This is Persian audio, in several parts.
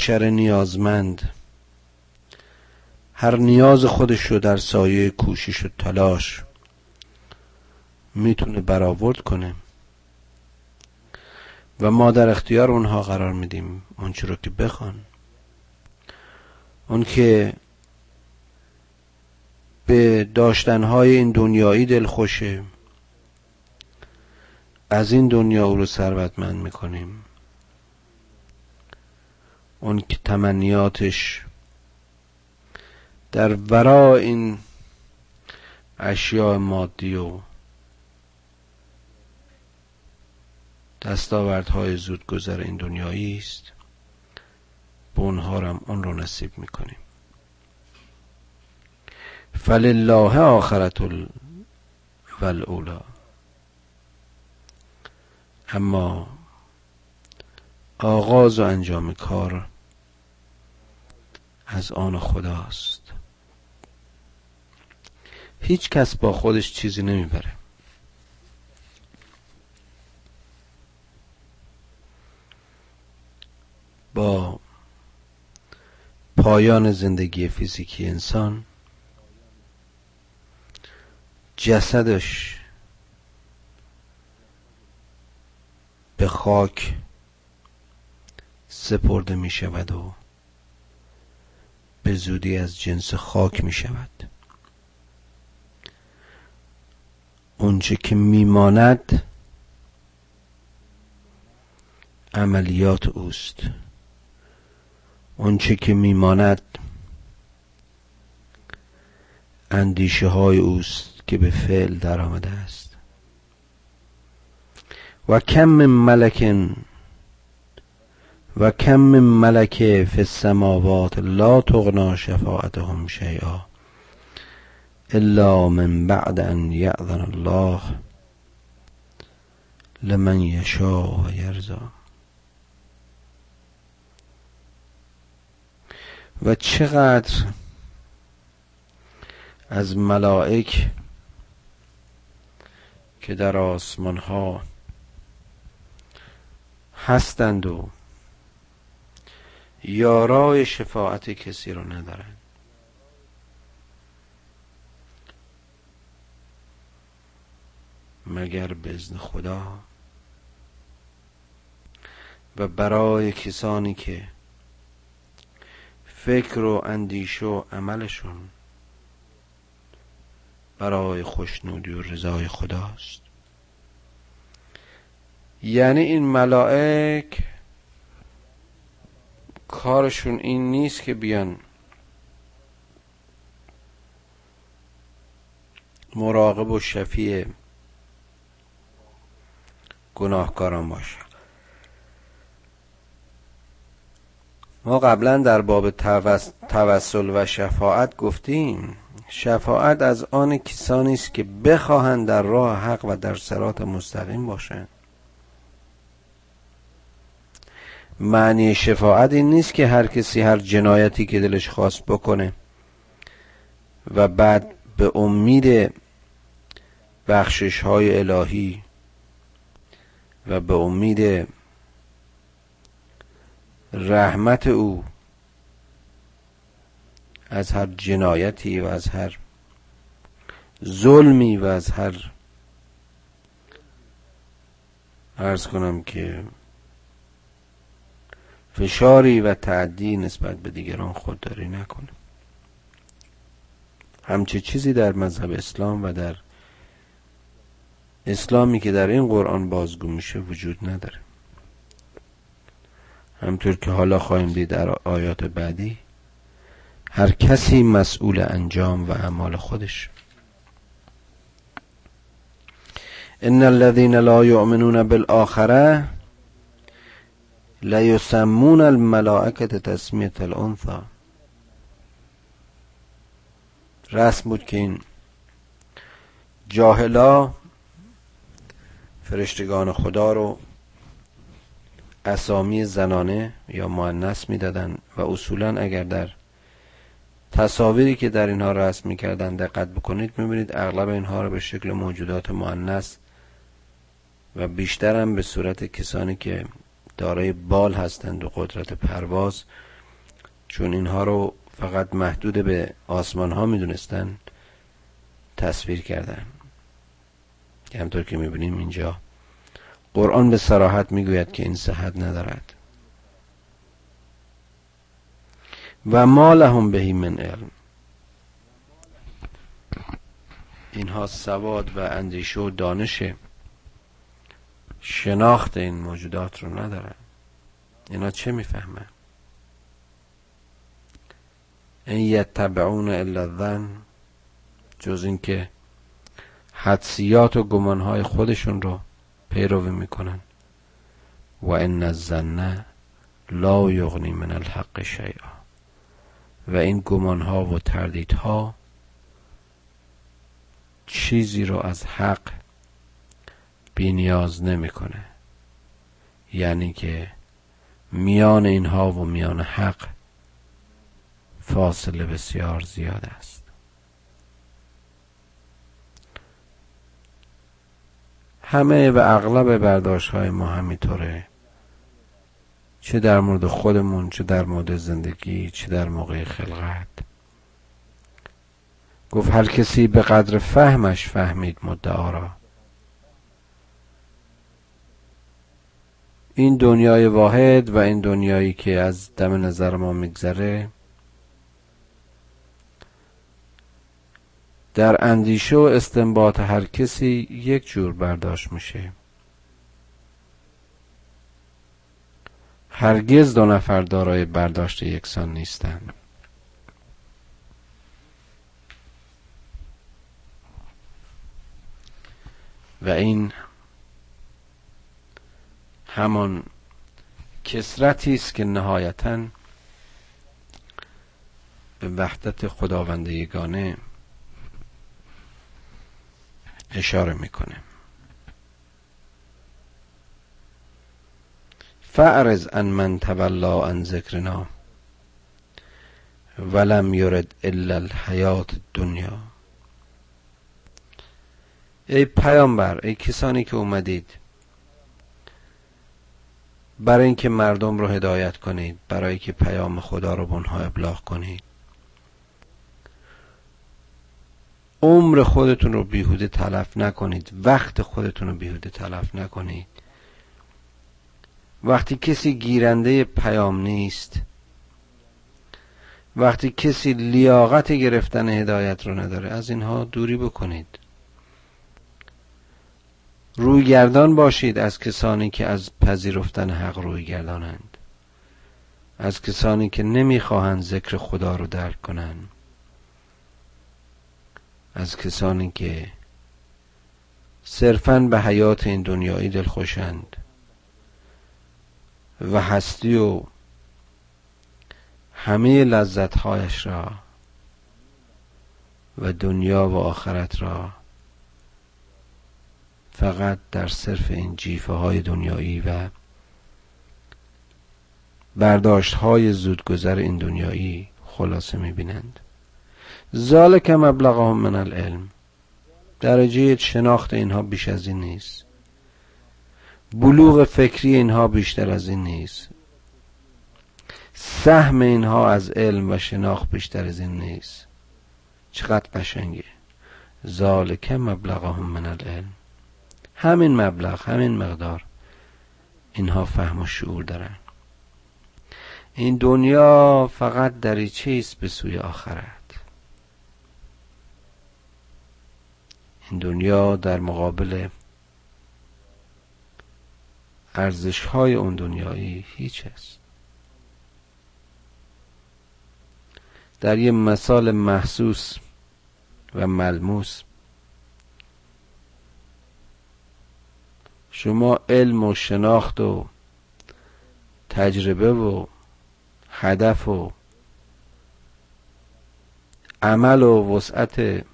شر نیازمند. هر نیاز خودش رو در سایه کوشش و تلاش می‌تونه برآورد کنه. و ما در اختیار اونها قرار میدیم اونچه رو که بخوان. اون که به داشتنهای این دنیایی دل خوشه از این دنیا او رو ثروتمند می‌کنیم. اون که تمنیاتش. در ورا این اشیاء مادی و دستاوردهای زود گذر این دنیایی است. به اونها هم اون رو نصیب می‌کنیم. فلله آخرت الاولا اما آغاز و انجام کار از آن خداست. هیچ کس با خودش چیزی نمی‌بره. با پایان زندگی فیزیکی انسان جسدش به خاک سپرده می شود و به زودی از جنس خاک می شود. اونچه که میماند عملیات اوست. اونچه که میماند اندیشه های اوست که به فعل در آمده است. و کم من ملک و کم من ملک فی السماوات لا تغنا شفاعتهم شیئا الا من بعد ان یأذن الله لمن یشاء و یرضا و چقدر از ملائک که در آسمان ها هستند و یارای شفاعت کسی رو ندارند مگر به ازن خدا؟ و برای کسانی که فکر و اندیشه و عملشون برای خوشنودی و رضای خداست. یعنی این ملائک کارشون این نیست که بیان. مراقب و شفیع گناهکاران باشه. ما قبلا در باب توسل و شفاعت گفتیم. شفاعت از آن کسانی است که بخواهند در راه حق و در سرات مستقیم باشند. معنی شفاعت این نیست که هر کسی هر جنایتی که دلش خواست بکنه و بعد به امید بخشش های الهی و به امید رحمت او از هر جنایتی و از هر ظلمی و از هر ارز کنم که فشاری و تعدی نسبت به دیگران خودداری نکنه. همچه چیزی در مذهب اسلام و در اسلامی که در این قرآن بازگو میشه وجود نداره. همطور که حالا خواهیم دید در آیات بعدی هر کسی مسئول انجام و اعمال خودش. ان الذين لا يؤمنون بالآخره لیسمون الملائکه تسمیت الانثى رسم بود که این جاهلا فرشتگان خدا رو اسامی زنانه یا مؤنث می‌دادن و اصولا اگر در تصاویری که در اینها رسم می‌کردن دقت بکنید می‌بینید اغلب اینها رو به شکل موجودات مؤنث و بیشتر هم به صورت کسانی که دارای بال هستند و قدرت پرواز چون اینها رو فقط محدود به آسمان ها می‌دونستن تصویر کردن. همطور که می‌بینیم اینجا قرآن به سراحت می‌گوید که این صحت ندارد. و ما لهم بهی من علم. اینها سواد و اندیشه و دانش شناخت این موجودات رو ندارن. اینا چه می‌فهمن؟ این یتبعون الا الظن جز اینکه حدسیات و گمانهای خودشون رو پیروی می‌کنن. و ان الظن لا یغنی من الحق شیئا. و این گمانها و تردیدها چیزی رو از حق بینیاز نمی‌کنه. یعنی که میان اینها و میان حق فاصله بسیار زیاد است. همه و اغلب برداشت های ما همینطوره. چه در مورد خودمون چه در مورد زندگی چه در موقع خلقت. گفت هر کسی به قدر فهمش فهمید مدعا را. این دنیای واحد و این دنیایی که از دم نظر ما میگذره در اندیشه و استنباط هر کسی یک جور برداشت میشه. هرگز دو نفر دارای برداشت یکسان نیستند و این همان کسرتی است که نهایتا به وحدت خداوند یگانه اشاره می‌کنه. فعرض ان من تولا عن ذکرنا ولم یرد الا الحیات الدنیا. ای پیامبر ای کسانی که اومدید برای اینکه مردم رو هدایت کنید برای که پیام خدا رو بنها ابلاغ کنید. عمر خودتون رو بیهوده تلف نکنید. وقت خودتون رو بیهوده تلف نکنید. وقتی کسی گیرنده پیام نیست وقتی کسی لیاقت گرفتن هدایت رو نداره از اینها دوری بکنید. روی گردان باشید از کسانی که از پذیرفتن حق روی گردانند. از کسانی که نمی‌خواهند ذکر خدا رو درک کنند. از کسانی که صرفا به حیات این دنیایی دلخوشند و هستی و همه لذتهایش را و دنیا و آخرت را فقط در صرف این جیفه های دنیایی و برداشت های زودگذر این دنیایی خلاصه می‌بینند. ذالک مبلغهم من العلم. درجه شناخت اینها بیش از این نیست. بلوغ فکری اینها بیشتر از این نیست. سهم اینها از علم و شناخت بیشتر از این نیست. چقدر قشنگه. ذالک مبلغهم من العلم. همین مبلغ همین مقدار اینها فهم و شعور دارن. این دنیا فقط دریچه است به سوی آخرت. این دنیا در مقابل ارزش های اون دنیایی هیچ است. در یه مثال محسوس و ملموس شما علم و شناخت و تجربه و هدف و عمل و وسعت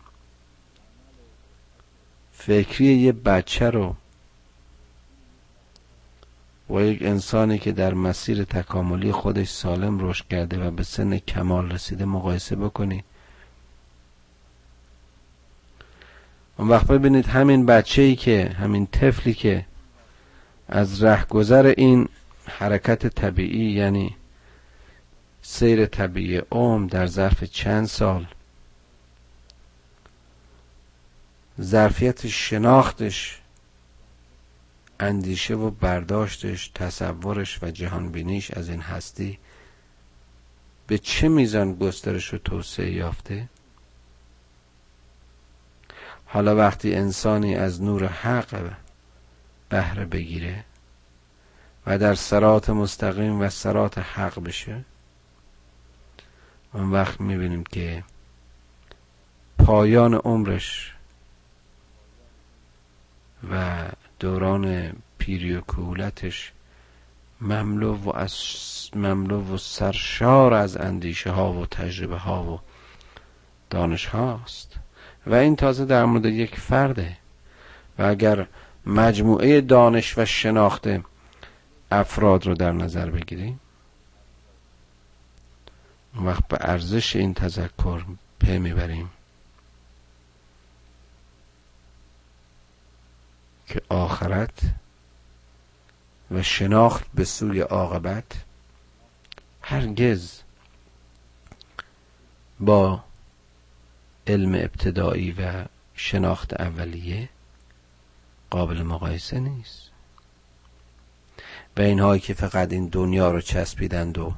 فکری یه بچه رو و یک انسانی که در مسیر تکاملی خودش سالم رشد کرده و به سن کمال رسیده مقایسه بکنی. اون وقت ببینید همین بچه ای که همین طفلی که از رهگذر این حرکت طبیعی یعنی سیر طبیعی عمر در ظرف چند سال. ظرفیت شناختش اندیشه و برداشتش تصورش و جهانبینیش از این هستی به چه میزان گسترش و توسعه یافته؟ حالا وقتی انسانی از نور حق بهره بگیره و در سرات مستقیم و سرات حق بشه. اون وقت می‌بینیم که پایان عمرش و دوران پیری و کولتش مملو و از مملو و سرشار از اندیشه ها و تجربه ها و دانش هاست. و این تازه در مورد یک فرده. و اگر مجموعه دانش و شناخت افراد رو در نظر بگیریم. وقت به ارزش این تذکر پی می‌بریم که آخرت و شناخت به سوی عاقبت هرگز با علم ابتدایی و شناخت اولیه قابل مقایسه نیست. و اینهایی که فقط این دنیا رو چسبیدند و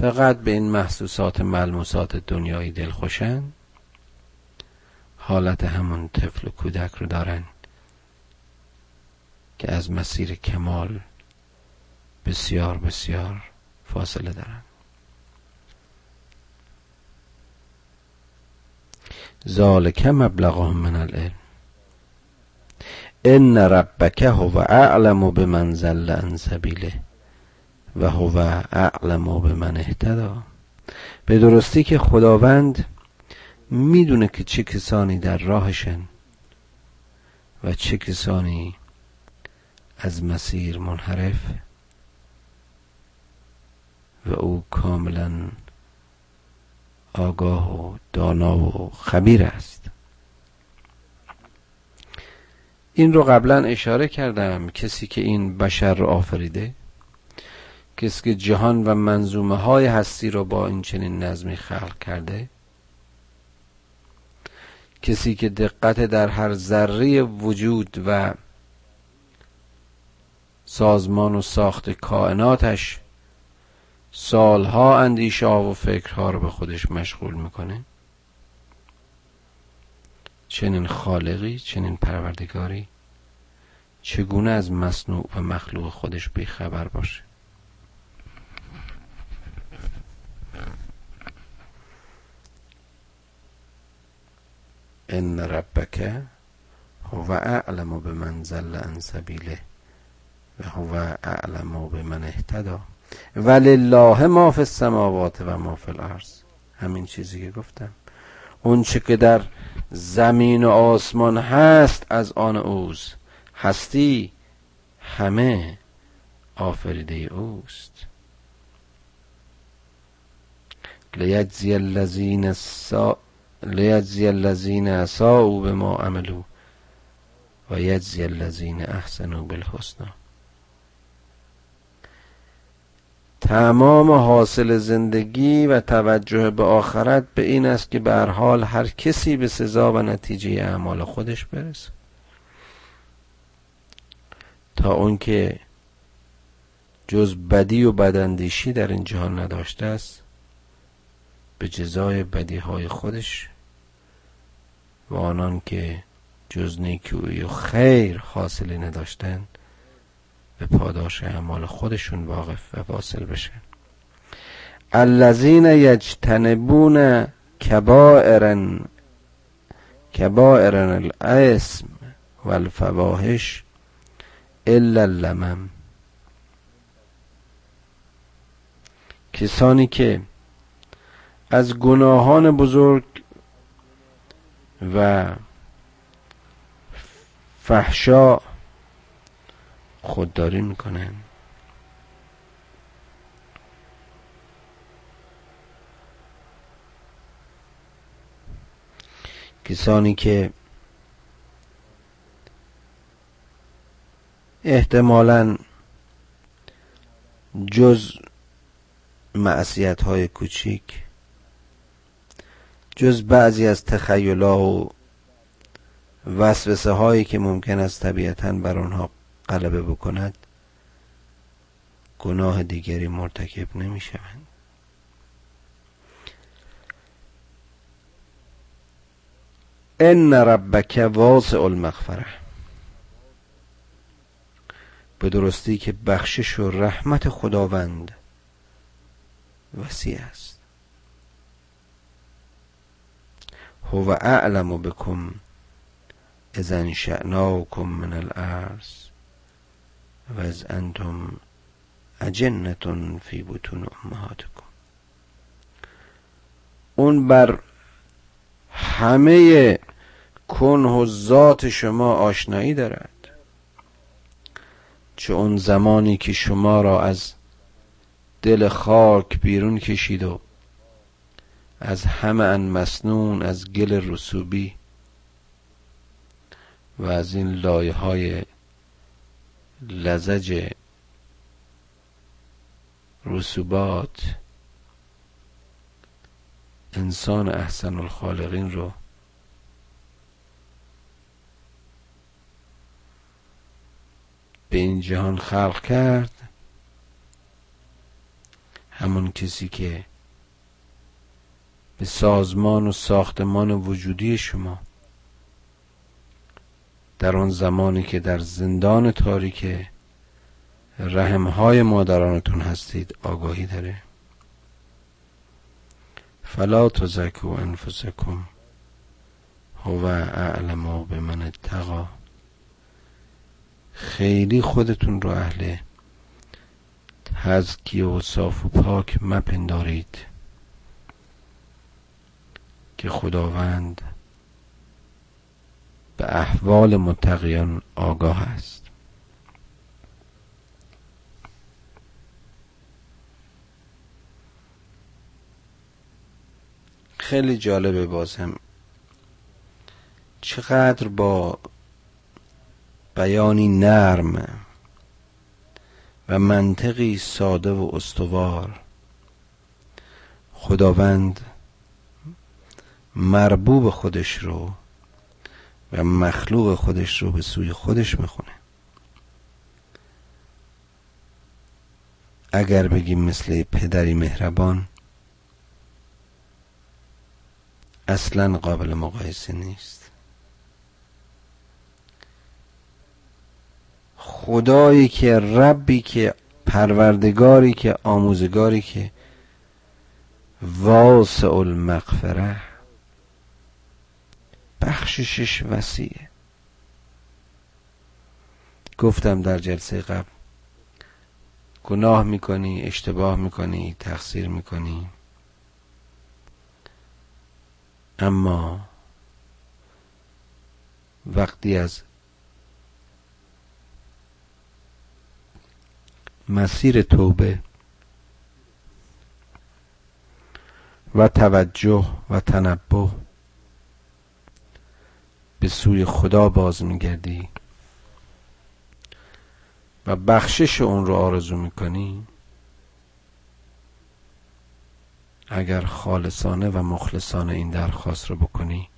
فقط به این محسوسات ملموسات دنیایی دلخوشن حالت همون طفل و کودک رو دارن که از مسیر کمال بسیار بسیار فاصله دارن. ذالک مبلغهم من العلم. ان ربک هو اعلم بمن ضل عن سبیله و هو اعلم بمن اهتدا به درستی که خداوند می‌دونه که چه کسانی در راهشن و چه کسانی از مسیر منحرف و او کاملا آگاه و دانا و خبیر است. این رو قبلا اشاره کردم کسی که این بشر رو آفریده کسی که جهان و منظومه های هستی رو با این چنین نظمی خلق کرده کسی که دقت در هر ذره وجود و سازمان و ساخت کائناتش سالها اندیشه و فکرها رو به خودش مشغول می‌کنه. چنین خالقی چنین پروردگاری چگونه از مصنوع و مخلوق خودش بیخبر باشه؟ ان ربک هو اعلم بمن ضل عن سبیله و هو اعلم بمن اهتدا ولله ما فی السماوات و ما فی الارض. همین چیزی که گفتم. اون چه که در زمین و آسمان هست از آن اوز هستی همه آفریده اوست. لیجزی الذین سا لیجزی الذین اساءوا بما عملوا و یجزی الذین احسنوا بالحسنى. تمام حاصل زندگی و توجه به آخرت به این است که به حال هر کسی به سزا و نتیجه اعمال خودش برسه. تا اون که جز بدی و بداندیشی در این جهان نداشته است به جزای بدی های خودش و آنان که جز نیکویی و خیر حاصلی نداشتند به پاداش اعمال خودشون واقف و واصل بشن الذین یجتنبون کبائرن کبائرن الاسم والفواحش الا اللمم. کسانی که از گناهان بزرگ و فحشا خودداری می‌کنن. کسانی که احتمالا جز معصیت های کوچیک جز بعضی از تخیلا و وسوسه هایی که ممکن است طبیعتا بر آنها غلبه بکند گناه دیگری مرتکب نمی شوند ان ربک واسع المغفره. به درستی که بخشش و رحمت خداوند وسیع است. هو اعلم بكم اذا انشأناكم من الارض. و از انتم اجنتون فی بطون امهاتکم. اون بر همه کنه و ذات شما آشنایی دارد. چه اون زمانی که شما را از دل خاک بیرون کشید و از همه ان مسنون از گل رسوبی و از این لایه های لزج رسوبات انسان احسن الخالقین رو به این جهان خلق کرد. همون کسی که به سازمان و ساختمان وجودی شما در آن زمانی که در زندان تاریک رحمهای مادرانتون هستید آگاهی داره. فلا تزکو انفسکم هو اعلم به من اتقا. خیلی خودتون رو اهل تزکیه و صاف و پاک مپندارید که خداوند به احوال متقیان آگاه است. خیلی جالبه باز هم چقدر با بیانی نرم و منطقی ساده و استوار خداوند مربوب خودش رو و مخلوق خودش رو به سوی خودش می‌خونه. اگر بگیم مثل پدری مهربان اصلا قابل مقایسه نیست. خدایی که ربی که پروردگاری که آموزگاری که واسع المغفره. بخششش وسیعه. گفتم در جلسه قبل گناه می‌کنی اشتباه می‌کنی تقصیر می‌کنی. اما وقتی از مسیر توبه و توجه و تنبه به سوی خدا باز میگردی و بخشش اون رو آرزو می‌کنی اگر خالصانه و مخلصانه این درخواست رو بکنی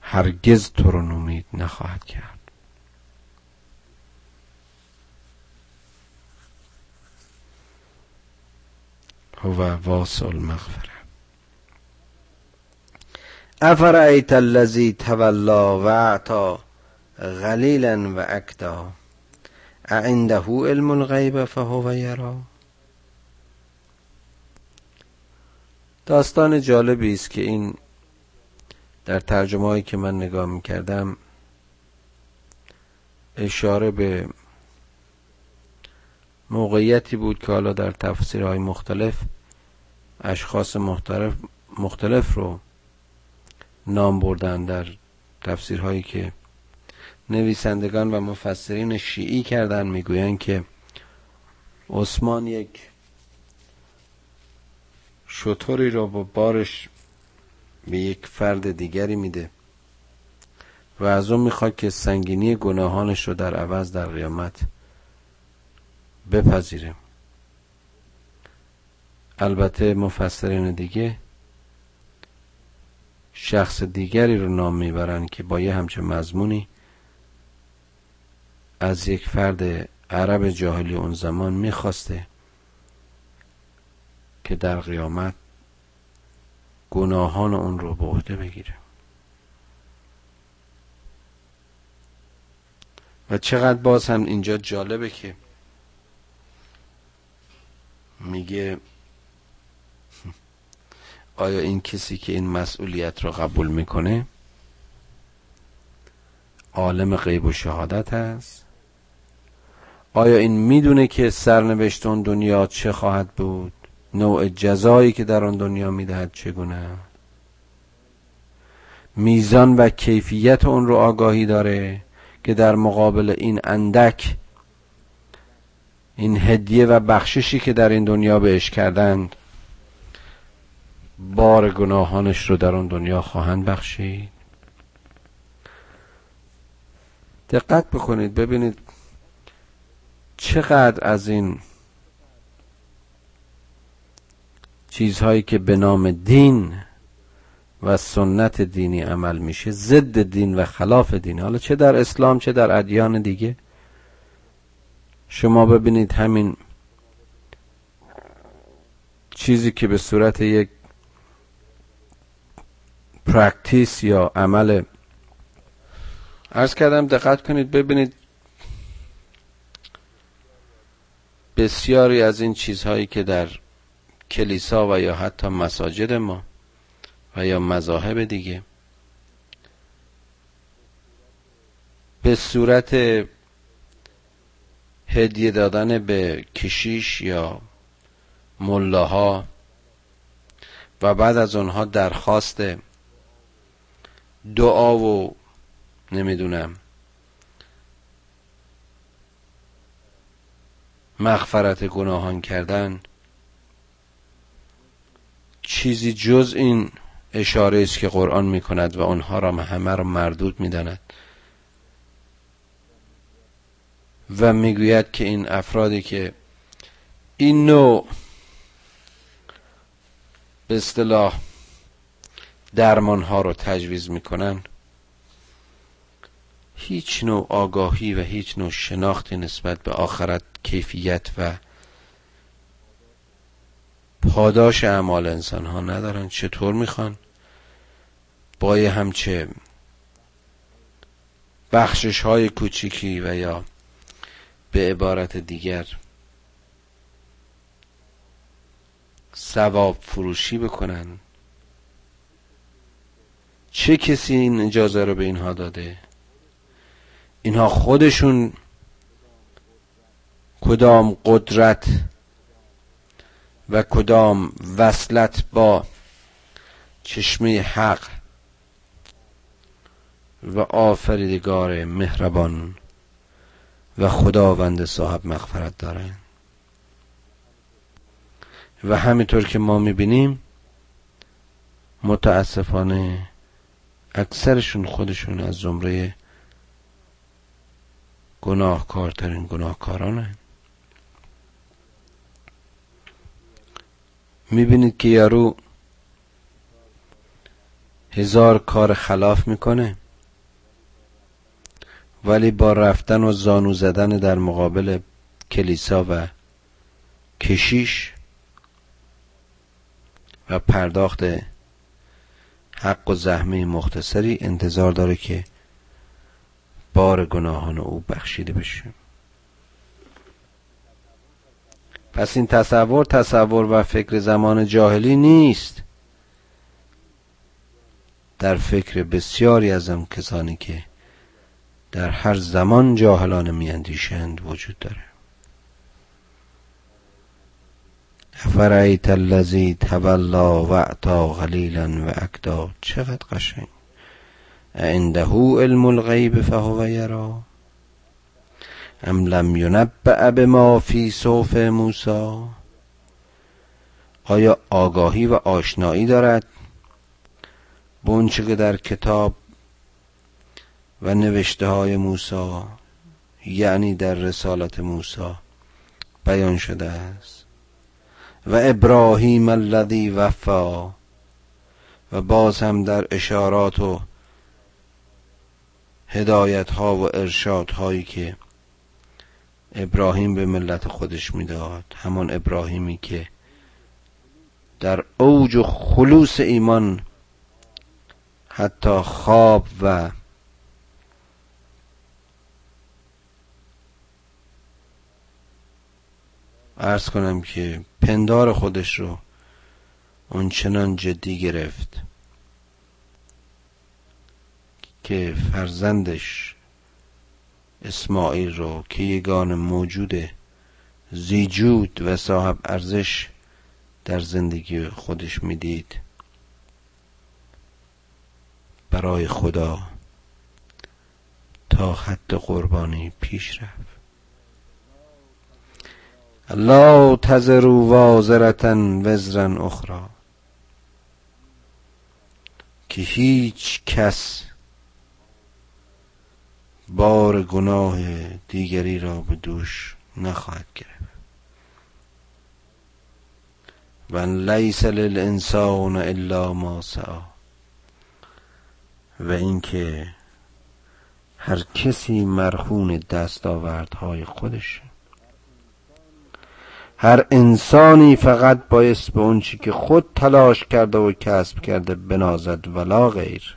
هرگز تو رو نومید نخواهد کرد. هو واسع المغفره افرایت الذی تولا و اعطا غلیلا و اکتا؟ عنده علم الغیب فهو یرا؟ داستان جالبی است که این در ترجمه هایی که من نگاه می‌کردم اشاره به موقعیتی بود که حالا در تفسیرهای مختلف اشخاص مختلف, مختلف رو نام بردن در تفسیرهایی که نویسندگان و مفسرین شیعی کردن می‌گویند که عثمان یک شطوری را با بارش به یک فرد دیگری میده و از اون می‌خواد که سنگینی گناهانش رو در عوض در قیامت بپذیره. البته مفسرین دیگه شخص دیگری رو نام می‌برن که با یه همچه مضمونی از یک فرد عرب جاهلی اون زمان می‌خواسته که در قیامت گناهان اون رو به عهده بگیره. و چقدر باز هم اینجا جالبه که میگه آیا این کسی که این مسئولیت رو قبول می‌کنه عالم غیب و شهادت است؟ آیا این می‌دونه که سرنوشت اون دنیا چه خواهد بود؟ نوع جزایی که در آن دنیا می‌دهد چگونه؟ میزان و کیفیت اون رو آگاهی داره که در مقابل این اندک این هدیه و بخششی که در این دنیا بهش کردند بار گناهانش رو در آن دنیا خواهند بخشید. دقت بکنید ببینید چقدر از این چیزهایی که به نام دین و سنت دینی عمل میشه ضد دین و خلاف دین حالا چه در اسلام چه در ادیان دیگه. شما ببینید همین چیزی که به صورت یک practice یا عمل. عرض کردم دقت کنید ببینید بسیاری از این چیزهایی که در کلیسا و یا حتی مساجد ما و یا مذاهب دیگه به صورت هدیه دادن به کشیش یا ملاها و بعد از اونها درخواست دعا و نمی‌دونم. مغفرت گناهان کردن. چیزی جز این اشاره است که قرآن می کند و آنها را همه را مردود می داند و می‌گوید که این افرادی که این نوع به اصطلاح درمان ها رو تجویز می‌کنن. هیچ نوع آگاهی و هیچ نوع شناختی نسبت به آخرت کیفیت و پاداش اعمال انسان ها ندارن. چطور می‌خوان؟ با همچه بخشش های کوچیکی و یا به عبارت دیگر سواب فروشی بکنن. چه کسی این اجازه رو به اینها داده؟ اینها خودشون کدام قدرت و کدام وصلت با چشمه حق و آفریدگار مهربان و خداوند صاحب مغفرت دارن و همینطور که ما می‌بینیم متاسفانه اکثرشون خودشون از زمره گناهکارترین گناهکارانه می‌بینید که یارو هزار کار خلاف می‌کنه ولی با رفتن و زانو زدن در مقابل کلیسا و کشیش و پرداخت حق و زحمه مختصری انتظار داره که بار گناهان او بخشیده بشه. پس این تصور تصور و فکر زمان جاهلی نیست. در فکر بسیاری از هم کسانی که در هر زمان جاهلان میاندیشند وجود داره. افرایت الذی تولا و اعطا قلیلا و اکدا. چقدر قشنگ. عنده علم الغیب فهو یرا. ام لم ینبع بما فی صوف موسی. آیا آگاهی و آشنایی دارد؟ بونچه که در کتاب و نوشته های موسی یعنی در رسالت موسی بیان شده است. و ابراهیم الذی وفا. و باز هم در اشارات و هدایت ها و ارشاد هایی که ابراهیم به ملت خودش می‌داد همان ابراهیمی که در اوج و خلوص ایمان حتی خواب و ارز کنم که پندار خودش رو اونچنان جدی گرفت که فرزندش اسماعیل رو که یگان موجود زیجود و صاحب ارزش در زندگی خودش می‌دید برای خدا تا حد قربانی پیش رفت. لا تزرو وازرتن وزرن اخرى. که هیچ کس بار گناه دیگری را به دوش نخواهد گرفت. و لیس للانسان الا ما سعا و اینکه هر کسی مرهون دستاوردهای خودشه هر انسانی فقط بایست به اون که خود تلاش کرده و کسب کرده بنازد ولا غیر.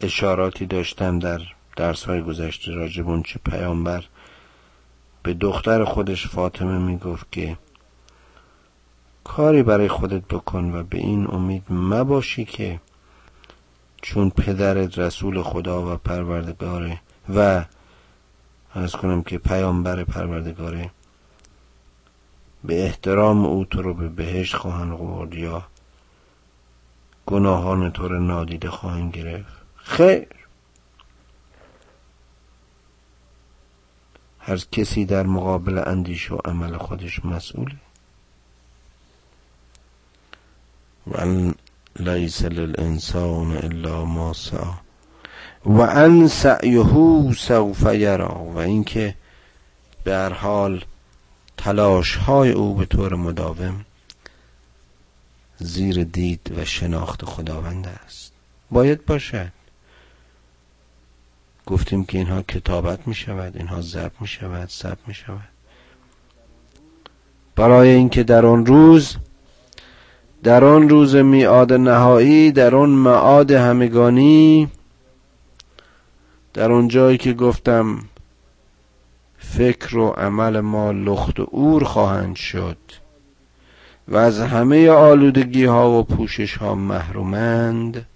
اشاراتی داشتم در درس های گذشته راجب اون چه پیامبر. به دختر خودش فاطمه می‌گفت که کاری برای خودت بکن و به این امید مباشی که چون پدرت رسول خدا و پروردگاره و از کنم که پیامبر پروردگاره به احترام او تو رو به بهش خواهند برد یا گناهان تو رو نادیده خواهند گرفت. خیر. هر کسی در مقابل اندیش و عمل خودش مسئوله. و لیس للانسان الا ما سعا و ان سعیه سوف یرا و اینکه به هر حال تلاش های او به طور مداوم زیر دید و شناخت خداوند است. باید باشد. گفتیم که اینها کتابت می شود اینها ضبط می شود ثبت می شود برای اینکه در آن روز در آن روز میعاد نهایی در آن معاد همگانی در آن جایی که گفتم فکر و عمل ما لخت و اور خواهند شد و از همه آلودگی ها و پوشش ها محرومند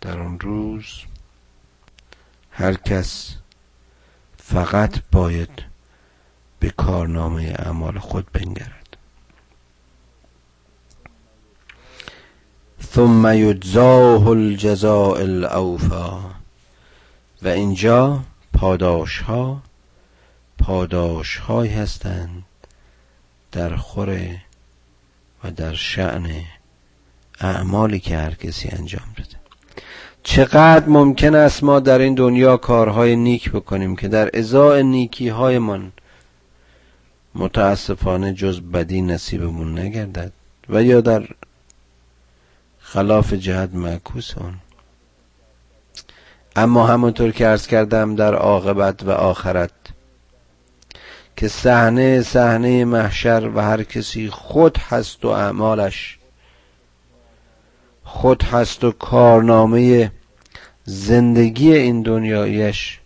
در آن روز هر کس فقط باید به کارنامه اعمال خود بنگرد. ثم یجزاه الجزاء الاوفا. و اینجا پاداش ها پاداش هایی هستند در خوره و در شعن اعمالی که هر کسی انجام بده چقدر ممکن است ما در این دنیا کارهای نیک بکنیم که در ازای نیکی هایمان متاسفانه جز بدی نصیبمون نگردد و یا در خلاف جهت معکوس اون. اما همونطور که ارز کردم در عاقبت و آخرت که صحنه صحنه محشر و هر کسی خود هست و اعمالش خود هست و کارنامه زندگی این دنیایش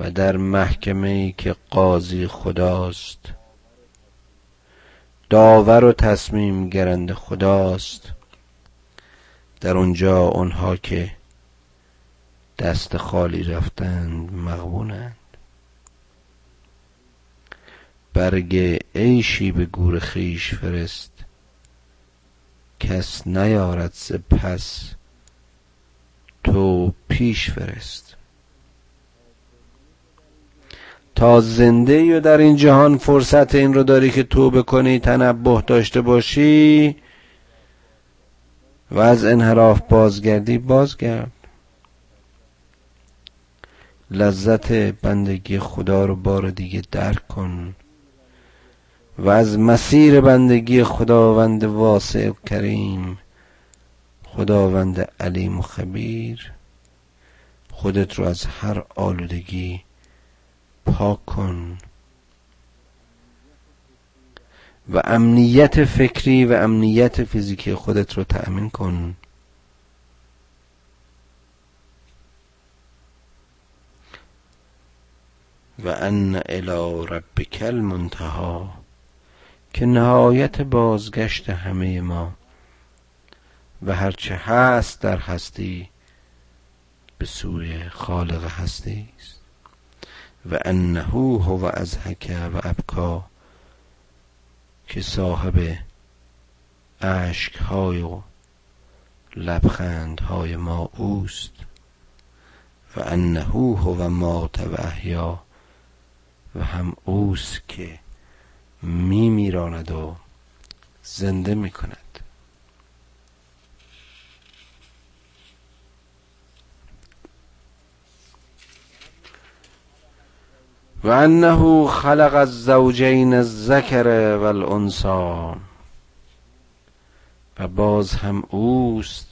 و در محکمه که قاضی خداست. داور و تصمیم گرند خداست. در اونجا اونها که دست خالی رفتند مغبونند. برگ عیشی به گور خیش فرست. کس نیارد ز پس تو پیش فرست. تا زنده و در این جهان فرصت این رو داری که تو بکنی تنبه داشته باشی و از انحراف بازگردی بازگرد. لذت بندگی خدا رو بار دیگه درک کن و از مسیر بندگی خداوند واسع و کریم خداوند علیم و خبیر خودت رو از هر آلودگی پاک کن. و امنیت فکری و امنیت فیزیکی خودت رو تأمین کن. و ان الى ربک المنتها که نهایت بازگشت همه ما. و هرچه هست در هستی به سوی خالق هستی. است و انه هو ازهک و ابکا که صاحب عشق های و لبخند های ما اوست. و انه هو مات و احیا و هم اوست که می میراند و زنده می کند و انه خلق الزوجین الذکر والانثى. و باز هم اوست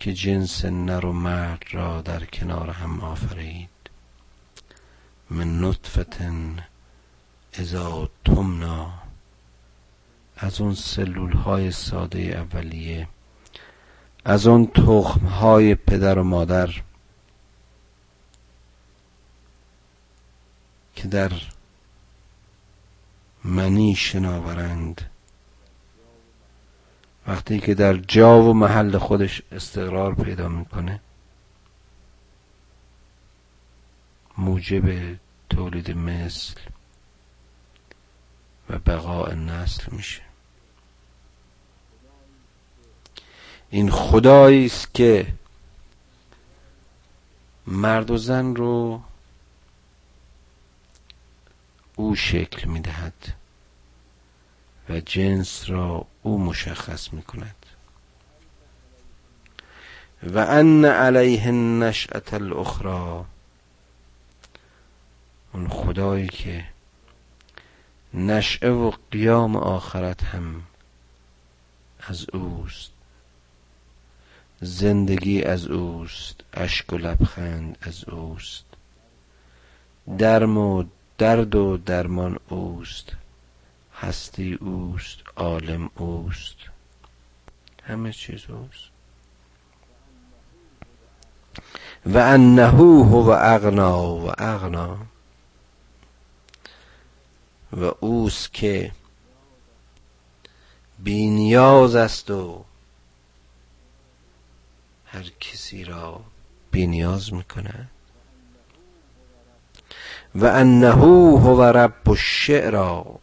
که جنس نر و مرد را در کنار هم آفرید. من نطفتن ازا تمنا از اون سلول های ساده اولیه از اون تخم های پدر و مادر که در منی شناورند. وقتی که در جا و محل خودش استقرار پیدا می‌کنه موجب تولید مثل و بقاء نسل میشه. این خدایی است که مرد و زن رو او شکل می‌دهد و جنس را او مشخص می کند و ان علیه نشأت الاخرى اون خدایی که نشعه و قیام آخرت هم از اوست. زندگی از اوست. اشک و لبخند از اوست. درم و درد و درمان اوست هستی اوست عالم اوست. همه چیز اوست. و انه هو اغنا و اغنا. و اوست که بینیاز است و هر کسی را بینیاز می‌کنه و انه هو رب الشعرا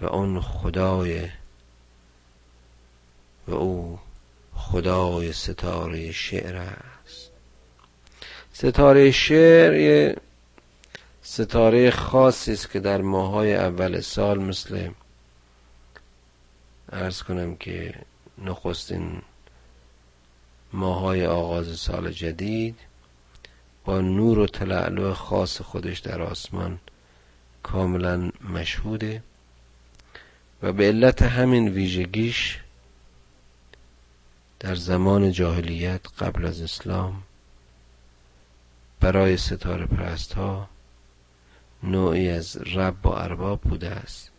و اون خدای و او خدای ستاره شعر است. ستاره شعر یه ستاره خاصی است که در ماهای اول سال مثل ارز کنم که نخستین ماهای آغاز سال جدید با نور و تلعلو خاص خودش در آسمان کاملا مشهوده و به علت همین ویژگیش در زمان جاهلیت قبل از اسلام برای ستاره پرست ها نوعی از رب و ارباب بوده است.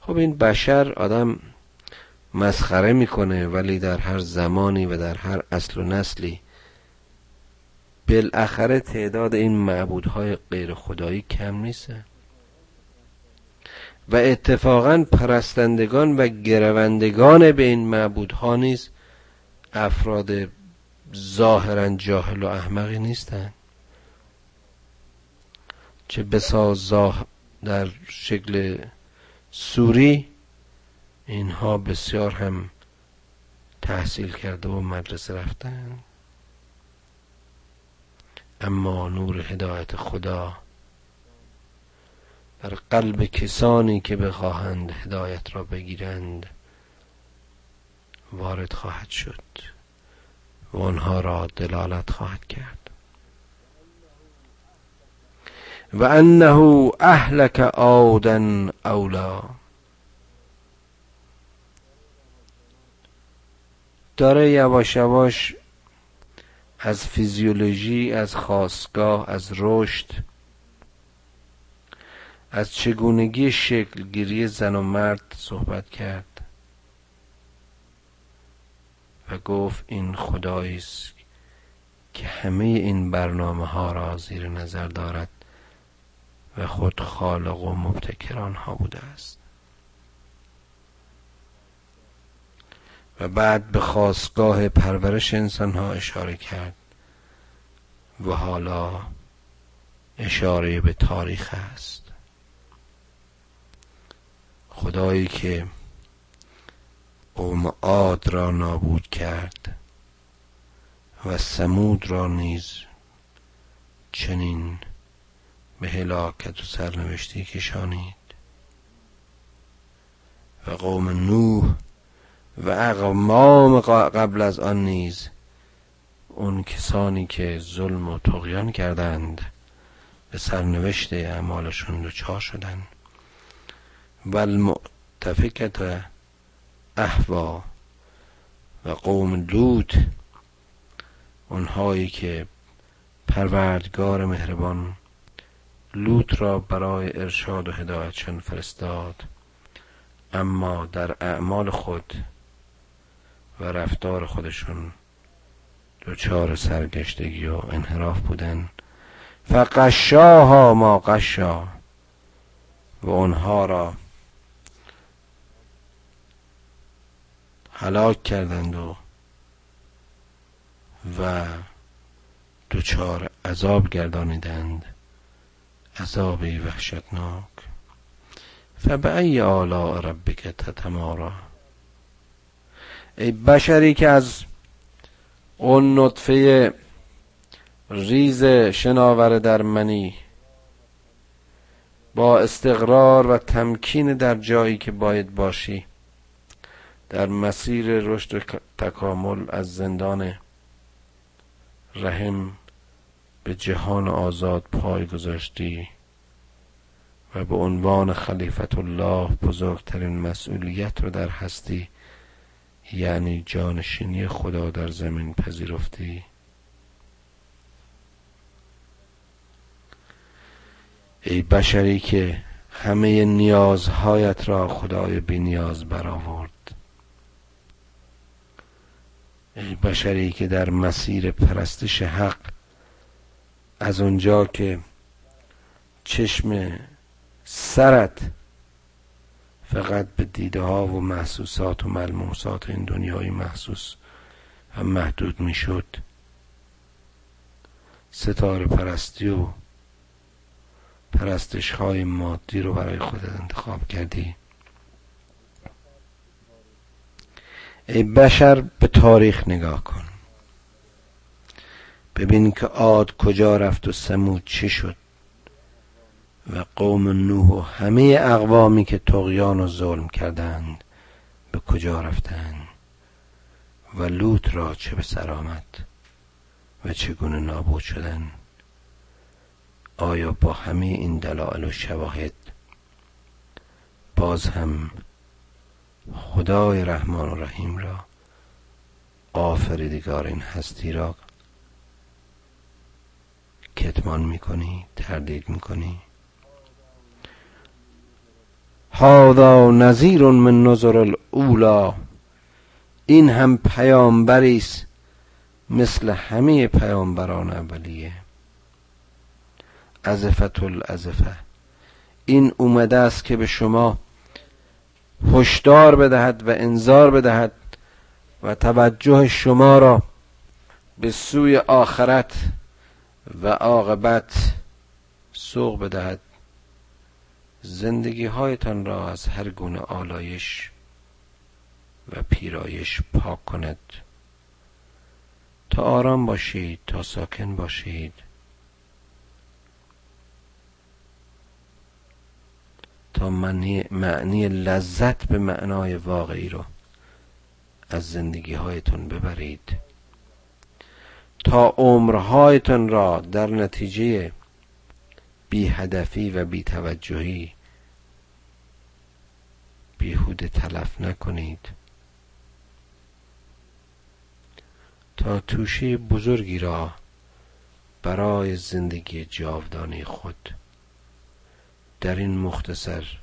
خب این بشر آدم مسخره می‌کنه ولی در هر زمانی و در هر اصل و نسلی بالاخره تعداد این معبودهای غیر خدایی کم نیست. و اتفاقا پرستندگان و گروندگان به این معبودها نیز افراد ظاهرا جاهل و احمقی نیستند. چه بساز در شکل سوری اینها بسیار هم تحصیل کرده و مدرسه رفتن. اما نور هدایت خدا در قلب کسانی که بخواهند هدایت را بگیرند وارد خواهد شد و آنها را دلالت خواهد کرد. و انه اهلک عادا اولا. داره یواش یواش از فیزیولوژی از خواستگاه از رشد از چگونگی شکلگیری زن و مرد صحبت کرد و گفت این خدایی است که همه این برنامه ها را زیر نظر دارد و خود خالق و مبتکر آنها بوده است. و بعد به خواستگاه پرورش انسان ها اشاره کرد و حالا اشاره به تاریخ است. خدایی که قوم عاد را نابود کرد و سمود را نیز چنین به هلاکت و سرنوشتی کشانید و قوم نوح و اقمام قبل از آن نیز اون کسانی که ظلم و تغیان کردند به سرنوشت اعمالشون دچار شدند و المعتفکت احوا و قوم لوط اونهایی که پروردگار مهربان لوط را برای ارشاد و هدایتشان فرستاد اما در اعمال خود و رفتار خودشون دچار سرگشتگی و انحراف بودن. فقشاها ما قشا و اونها را هلاک کردند و و دچار عذاب گردانیدند. عذابی وحشتناک. فبأی آلاء ربک تتمارا. ای بشری که از اون نطفه ریز شناور در منی با استقرار و تمکین در جایی که باید باشی در مسیر رشد و تکامل از زندان رحم به جهان آزاد پای گذاشتی و به عنوان خلیفت الله بزرگترین مسئولیت رو در هستی یعنی جانشینی خدا در زمین پذیرفتی؟ ای بشری که همه نیازهایت را خدای بی نیاز برآورد. ای بشری که در مسیر پرستش حق از اونجا که چشم سرت فقط به دیده ها و محسوسات و ملموسات این دنیای محسوس و محدود می‌شد. ستاره پرستی و پرستش های مادی رو برای خودت انتخاب کردی. ای بشر به تاریخ نگاه کن. ببین که عاد کجا رفت و سمود چی شد. و قوم نوح و همه اقوامی که تقیان و ظلم کردند به کجا رفتند؟ و لوط را چه به سر آمد؟ و چگونه نابود شدن آیا با همه این دلایل و شواهد باز هم خدای رحمان و رحیم را آفریدگار این هستی را کتمان می‌کنی تردید می‌کنی؟ هادا نظیر من نظر الاولا این هم پیامبری است مثل همه پیامبران اولیه. ازفت الازفه این اومده است که به شما هشدار بدهد و انذار بدهد و توجه شما را به سوی آخرت و عاقبت سوق بدهد. زندگی هایتان را از هر گونه آلایش و پیرایش پاک کند. تا آرام باشید تا ساکن باشید. تا معنی, لذت به معنای واقعی رو از زندگی هایتون ببرید. تا عمرهایتان را در نتیجه بی هدفی و بی توجهی. بیهوده تلف نکنید. تا توشه بزرگی را برای زندگی جاودانه خود. در این مختصر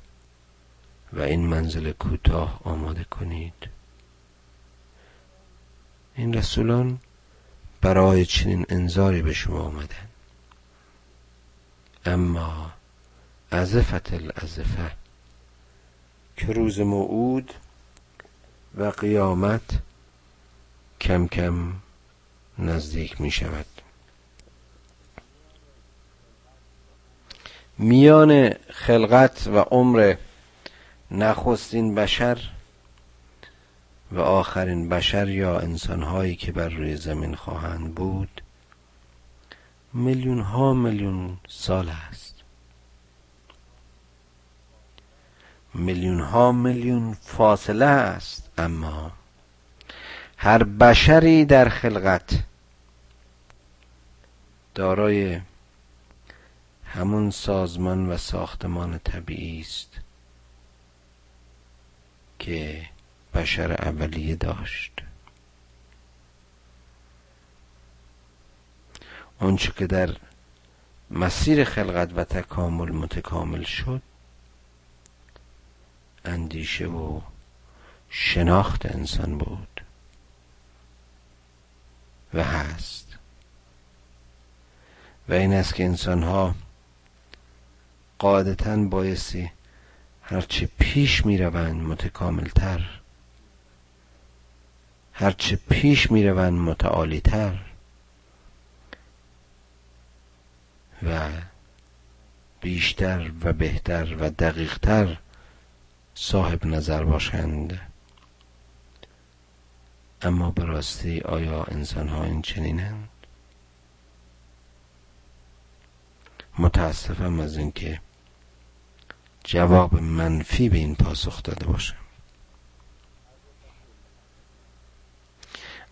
و این منزل کوتاه آماده کنید. این رسولان برای چنین انذاری به شما آمدن اما ازفت الازفه که روز موعود و قیامت کم کم نزدیک می شود. میان خلقت و عمر نخستین بشر و آخرین بشر یا انسانهایی که بر روی زمین خواهند بود میلیون ها میلیون سال است. میلیون ها میلیون فاصله است اما هر بشری در خلقت دارای همون سازمان و ساختمان طبیعی است که بشر اولیه داشت. آنچه که در مسیر خلقت و تکامل متکامل شد اندیشه و شناخت انسان بود و هست. و این است که انسان ها قاعدتا بایستی هرچه پیش می روند متکامل تر هرچه پیش می روند متعالی و بیشتر و بهتر و دقیقتر صاحب نظر باشند. اما به راستی آیا انسان ها این چنینند؟ متاسفم از اینکه جواب منفی به این پاسخ داده باشم.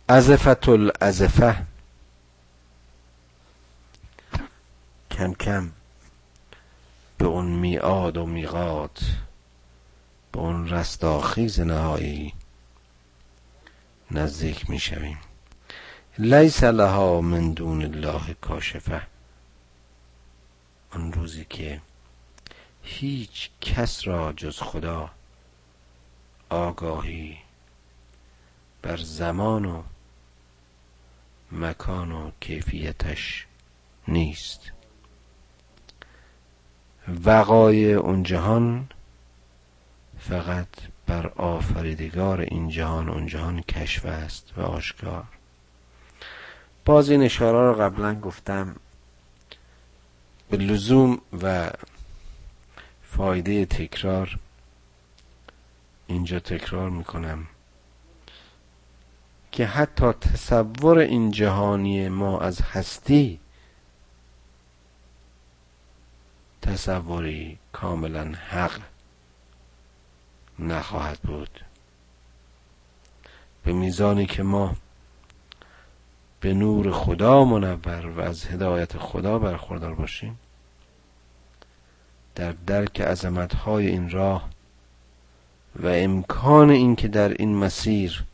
ازفت الازفه کم کم به اون میعاد و میقات به اون رستاخیز نهایی نزدیک می‌شویم. لیس لها من دون الله کاشفه. آن روزی که هیچ کس را جز خدا آگاهی بر زمان و مکان و کیفیتش نیست. وقای اون جهان فقط بر آفریدگار این جهان اون جهان کشف است و آشکار. باز این اشاره رو قبلا گفتم. به لزوم و فایده تکرار اینجا تکرار می‌کنم که حتی تصور این جهانی ما از هستی تصوری کاملا حق نخواهد بود. به میزانی که ما به نور خدا منور و از هدایت خدا برخوردار باشیم در درک های این راه و امکان اینکه در این مسیر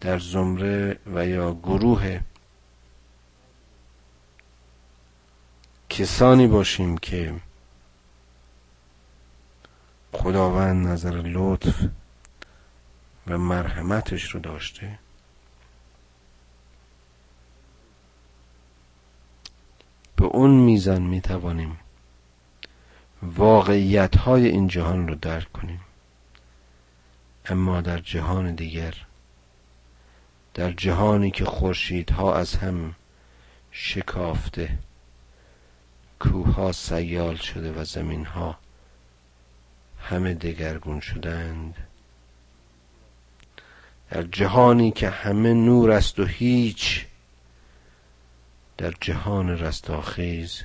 در زمره و یا گروه کسانی باشیم که خداوند نظر لطف و مرحمتش رو داشته. به اون میزان می توانیم واقعیت های این جهان رو درک کنیم. اما در جهان دیگر در جهانی که خورشیدها از هم شکافته کوه سیال شده و زمین ها همه دگرگون شدند. در جهانی که همه نور است و هیچ در جهان رستاخیز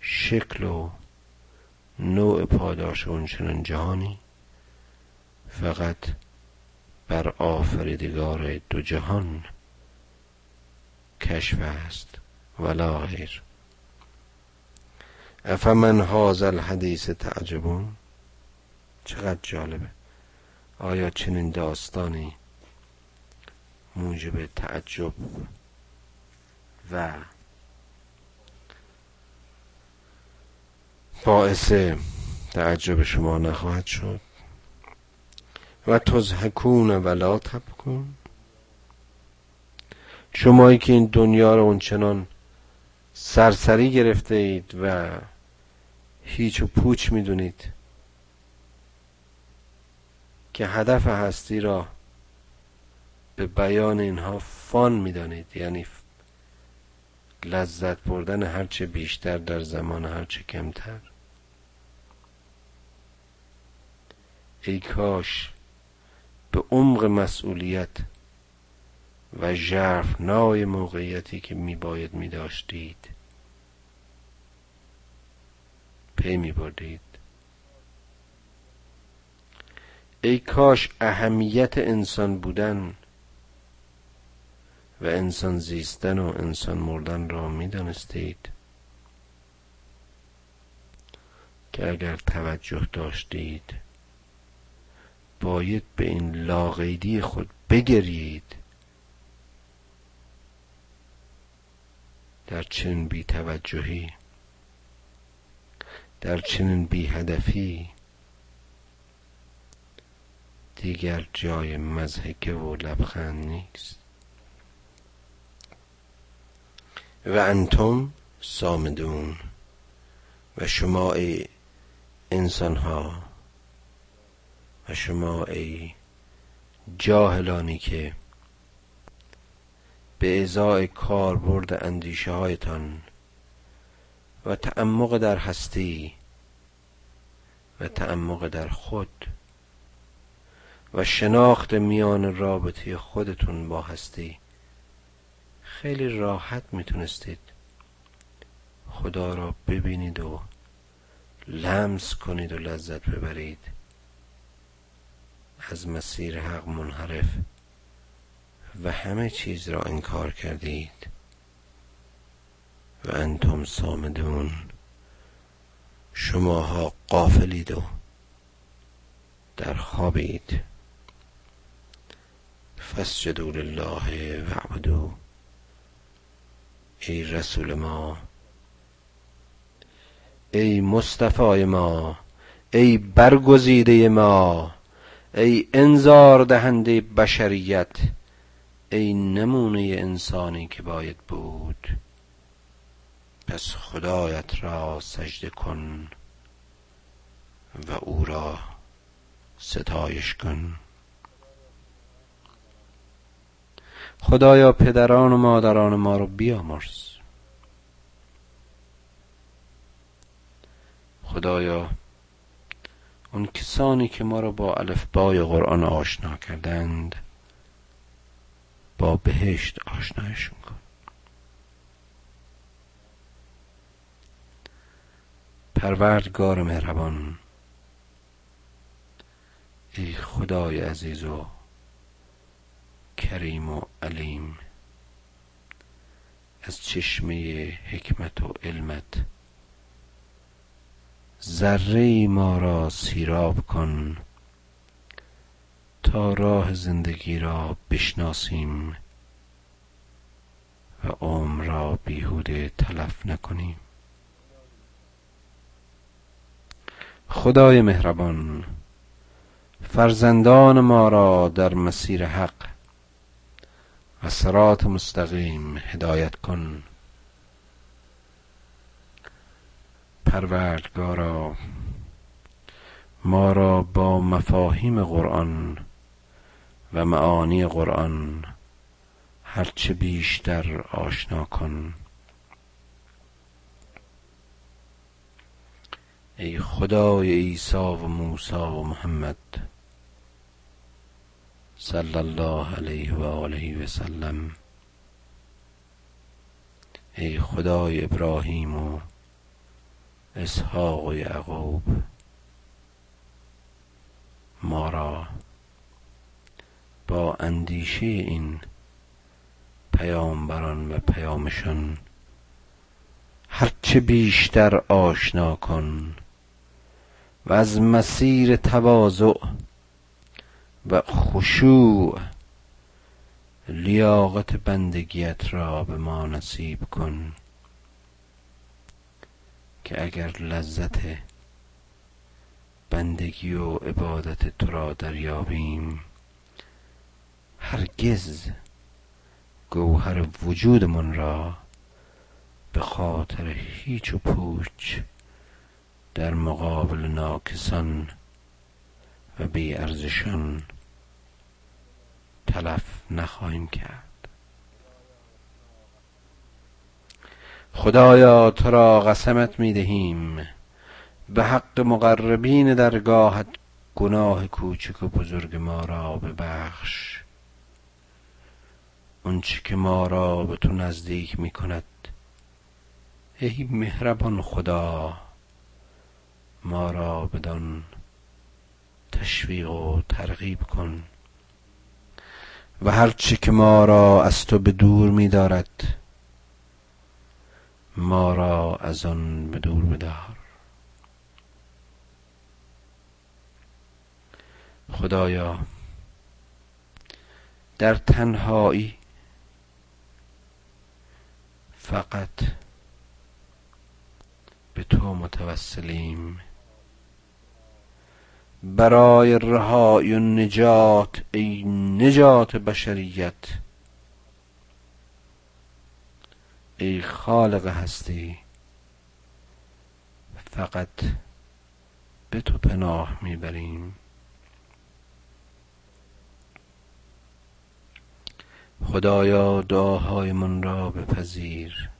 شکل و نوع پاداش اون چنان جهانی فقط بر آفریدگار دو جهان کشف است. ولا غیر. افمن هذا الحدیث تعجبون؟ چقدر جالبه. آیا چنین داستانی موجب تعجب و باعث تعجب شما نخواهد شد؟ و تزهکون ولا تبکون؟ شمایی که این دنیا رو اونچنان سرسری گرفته اید و هیچ و پوچ می‌دونید. که هدف هستی را به بیان اینها فان می‌دانید. یعنی لذت بردن هرچه بیشتر در زمان هرچه کمتر. ای کاش به عمق مسئولیت و ژرف نای موقعیتی که می باید می داشتید پی می بردید ای کاش اهمیت انسان بودن و انسان زیستن و انسان مردن را می دانستید که اگر توجه داشتید باید به این لاغیدی خود بگرید در چنین بی توجهی در چنین بی هدفی دیگر جای مزهکه و لبخند نیست. و انتم سامدون و شما ای انسان ها و شما ای جاهلانی که به ازای کاربرد اندیشه هایتان و تعمق در هستی و تعمق در خود و شناخت میان رابطه خودتون با هستی. خیلی راحت می‌تونستید خدا را ببینید و لمس کنید و لذت ببرید. از مسیر حق منحرف و همه چیز را انکار کردید. و انتم سامدون شماها قافلید و در خوابید. فسجدوا لله وعبدو ای رسول ما ای مصطفی ما ای برگزیده ما ای انذار دهنده بشریت ای نمونه انسانی که باید بود. پس خدایت را سجده کن و او را ستایش کن. خدایا پدران و مادران ما رو بیامرز. خدایا اون کسانی که ما را با الفبای قرآن آشنا کردند با بهشت آشنایشون کن. پروردگار مهربان. ای خدای عزیز و کریم و علیم از چشمه حکمت و علمت ذره ما را سیراب کن تا راه زندگی را بشناسیم و عمر را بیهوده تلف نکنیم. خدای مهربان فرزندان ما را در مسیر حق و سرات مستقیم هدایت کن. پروردگارا ما را با مفاهیم قرآن و معانی قرآن هرچه بیشتر آشنا کن. ای خدای عیسی و موسی و محمد صلی الله علیه و آله و سلم. ای خدای ابراهیم و اسحاق و یعقوب ما را با اندیشه این پیامبران و پیامشان هرچه بیشتر آشنا کن. و از مسیر تواضع و خشوع لیاقت بندگیت را به ما نصیب کن که اگر لذت بندگی و عبادت تو را دریابیم هرگز گوهر وجودمان را به خاطر هیچ و پوچ در مقابل ناکسان و ارزشان تلف نخواهیم کرد. خدایا تو را قسمت می دهیم. به حق مقربین درگاهت گناه کوچک و بزرگ ما را ببخش. اونچه که ما را به تو نزدیک می کند ای مهربان خدا ما را بدان تشویق و ترغیب کن. و هرچه که ما را از تو به دور می دارد ما را از آن به دور بدار. خدایا در تنهایی فقط به تو متوسلیم. برای رهایی و نجات ای نجات بشریت. ای خالق هستی فقط به تو پناه می‌بریم. خدایا دعاهای من را بپذیر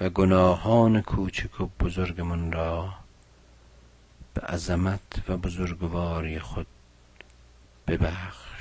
و گناهان کوچک و بزرگ من را به عظمت و بزرگواری خود ببخش.